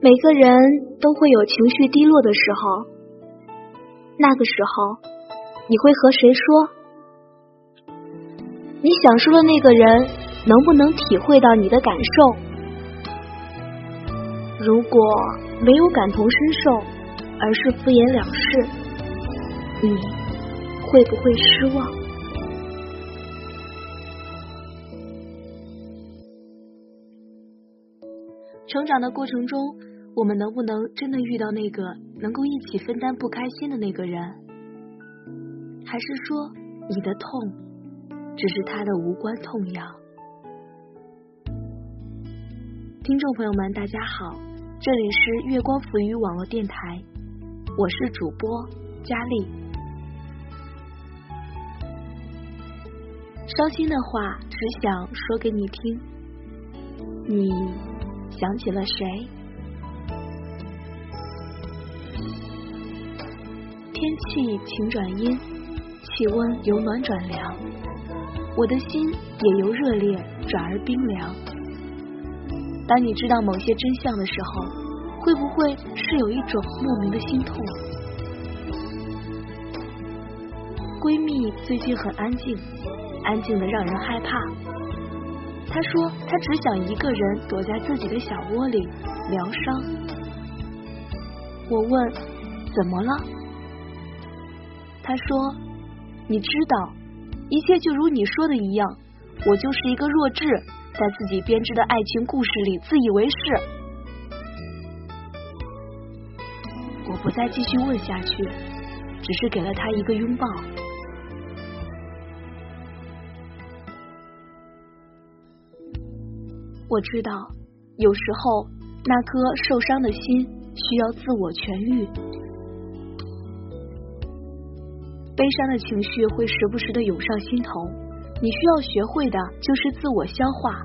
每个人都会有情绪低落的时候，那个时候你会和谁说？你想说的那个人能不能体会到你的感受？如果没有感同身受，而是敷衍了事，你会不会失望？成长的过程中，我们能不能真的遇到那个能够一起分担不开心的那个人？还是说，你的痛只是他的无关痛痒？听众朋友们，大家好，这里是月光浮语网络电台，我是主播佳丽。伤心的话只想说给你听，你。想起了谁？天气晴转阴，气温由暖转凉，我的心也由热烈转而冰凉。当你知道某些真相的时候，会不会是有一种莫名的心痛？闺蜜最近很安静，安静的让人害怕。她说：“她只想一个人躲在自己的小窝里疗伤。”我问：“怎么了？”他说：“你知道，一切就如你说的一样，我就是一个弱智，在自己编织的爱情故事里自以为是。”我不再继续问下去，只是给了他一个拥抱。我知道，有时候那颗受伤的心需要自我痊愈。悲伤的情绪会时不时的涌上心头，你需要学会的就是自我消化，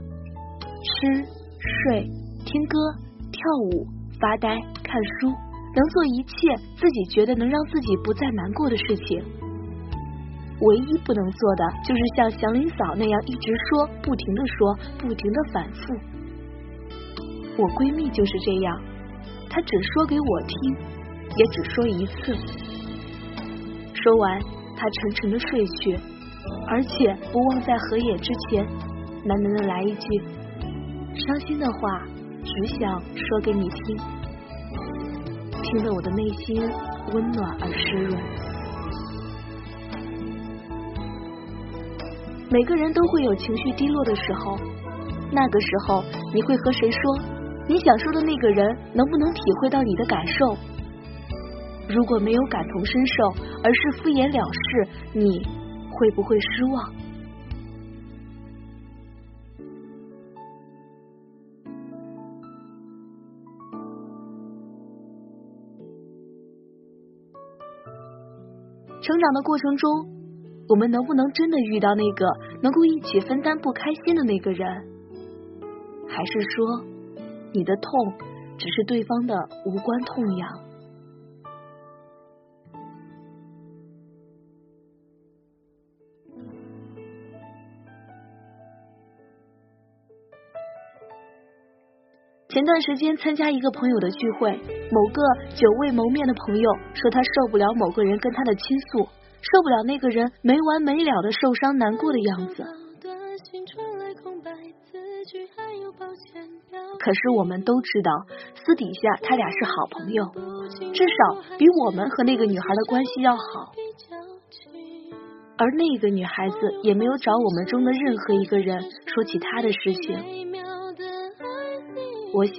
吃、睡、听歌、跳舞、发呆、看书，能做一切自己觉得能让自己不再难过的事情。唯一不能做的，就是像祥林嫂那样一直说、不停的说、不停的反复。我闺蜜就是这样，她只说给我听，也只说一次。说完，他沉沉的睡去，而且不忘在合眼之前，喃喃的来一句：“伤心的话，只想说给你听。”听得我的内心温暖而湿润。每个人都会有情绪低落的时候，那个时候你会和谁说？你想说的那个人能不能体会到你的感受？如果没有感同身受，而是敷衍了事，你会不会失望？成长的过程中。我们能不能真的遇到那个能够一起分担不开心的那个人？还是说，你的痛只是对方的无关痛痒？前段时间参加一个朋友的聚会，某个久未谋面的朋友说他受不了某个人跟他的倾诉。受不了那个人没完没了的受伤难过的样子。可是我们都知道，私底下他俩是好朋友，至少比我们和那个女孩的关系要好。而那个女孩子也没有找我们中的任何一个人说起她的事情。我想，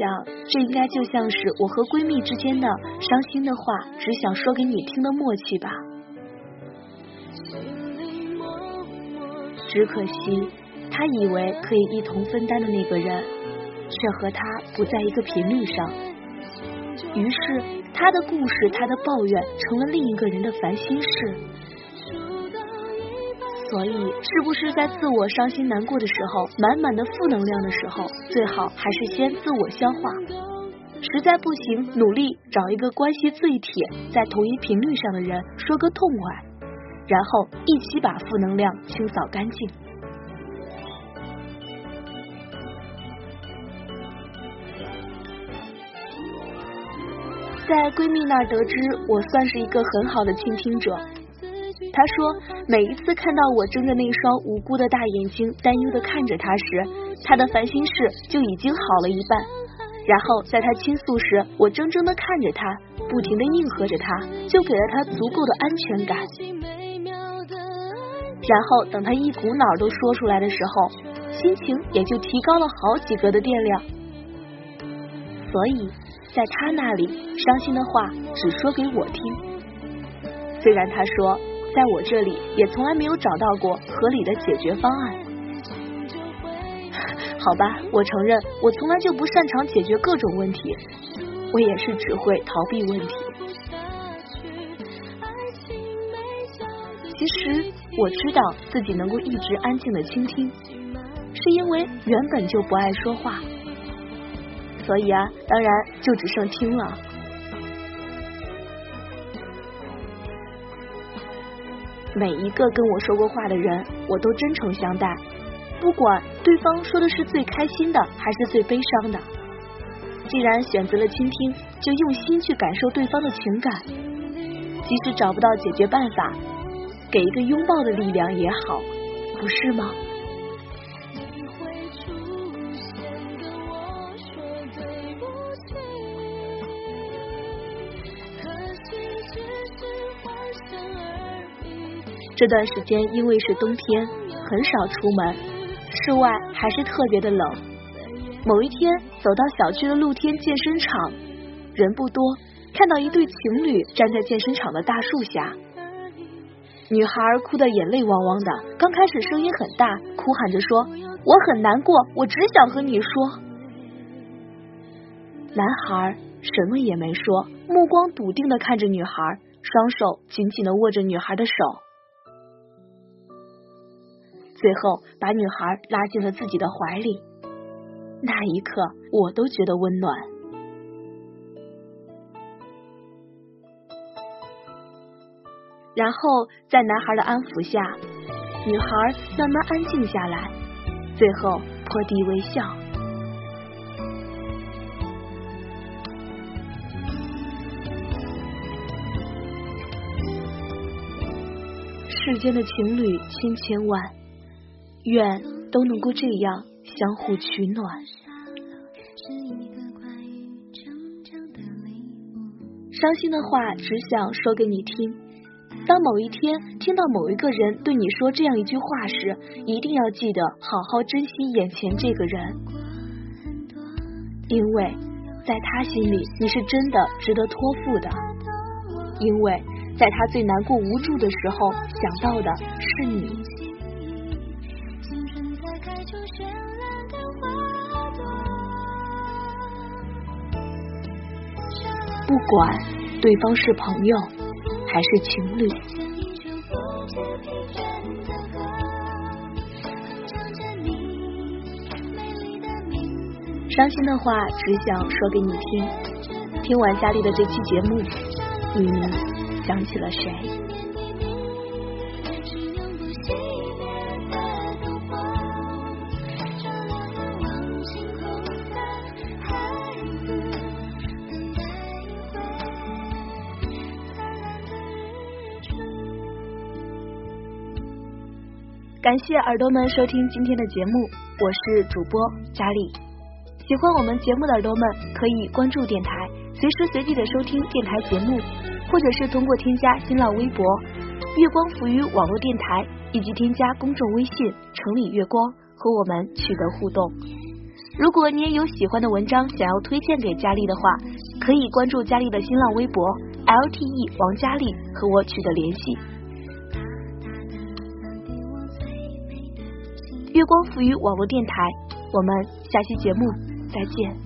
这应该就像是我和闺蜜之间的伤心的话，只想说给你听的默契吧。只可惜，他以为可以一同分担的那个人，却和他不在一个频率上。于是，他的故事，他的抱怨，成了另一个人的烦心事。所以，是不是在自我伤心难过的时候，满满的负能量的时候，最好还是先自我消化。实在不行，努力找一个关系最铁、在同一频率上的人，说个痛快。然后一起把负能量清扫干净。在闺蜜那儿得知，我算是一个很好的倾听者。他说，每一次看到我睁着那双无辜的大眼睛，担忧的看着他时，他的烦心事就已经好了一半。然后在他倾诉时，我怔怔的看着他，不停的应和着他，就给了他足够的安全感。然后等他一股脑都说出来的时候，心情也就提高了好几格的电量。所以，在他那里，伤心的话只说给我听。虽然他说。在我这里也从来没有找到过合理的解决方案。好吧，我承认我从来就不擅长解决各种问题，我也是只会逃避问题。其实我知道自己能够一直安静的倾听，是因为原本就不爱说话，所以啊，当然就只剩听了。每一个跟我说过话的人，我都真诚相待，不管对方说的是最开心的还是最悲伤的。既然选择了倾听，就用心去感受对方的情感，即使找不到解决办法，给一个拥抱的力量也好，不是吗？这段时间因为是冬天，很少出门，室外还是特别的冷。某一天走到小区的露天健身场，人不多，看到一对情侣站在健身场的大树下，女孩哭得眼泪汪汪的，刚开始声音很大，哭喊着说：“我很难过，我只想和你说。”男孩什么也没说，目光笃定的看着女孩，双手紧紧的握着女孩的手。最后把女孩拉进了自己的怀里，那一刻我都觉得温暖。然后在男孩的安抚下，女孩慢慢安静下来，最后破涕为笑。世间的情侣千千万。愿都能够这样相互取暖。伤心的话只想说给你听。当某一天听到某一个人对你说这样一句话时，一定要记得好好珍惜眼前这个人，因为在他心里你是真的值得托付的。因为在他最难过无助的时候想到的是你。不管对方是朋友还是情侣，伤心的话只想说给你听。听完佳丽的这期节目，你想起了谁？感谢耳朵们收听今天的节目，我是主播佳丽。喜欢我们节目的耳朵们可以关注电台，随时随地的收听电台节目，或者是通过添加新浪微博“月光浮于网络电台”以及添加公众微信“城里月光”和我们取得互动。如果你也有喜欢的文章想要推荐给佳丽的话，可以关注佳丽的新浪微博 “lte 王佳丽”和我取得联系。月光浮于网络电台，我们下期节目再见。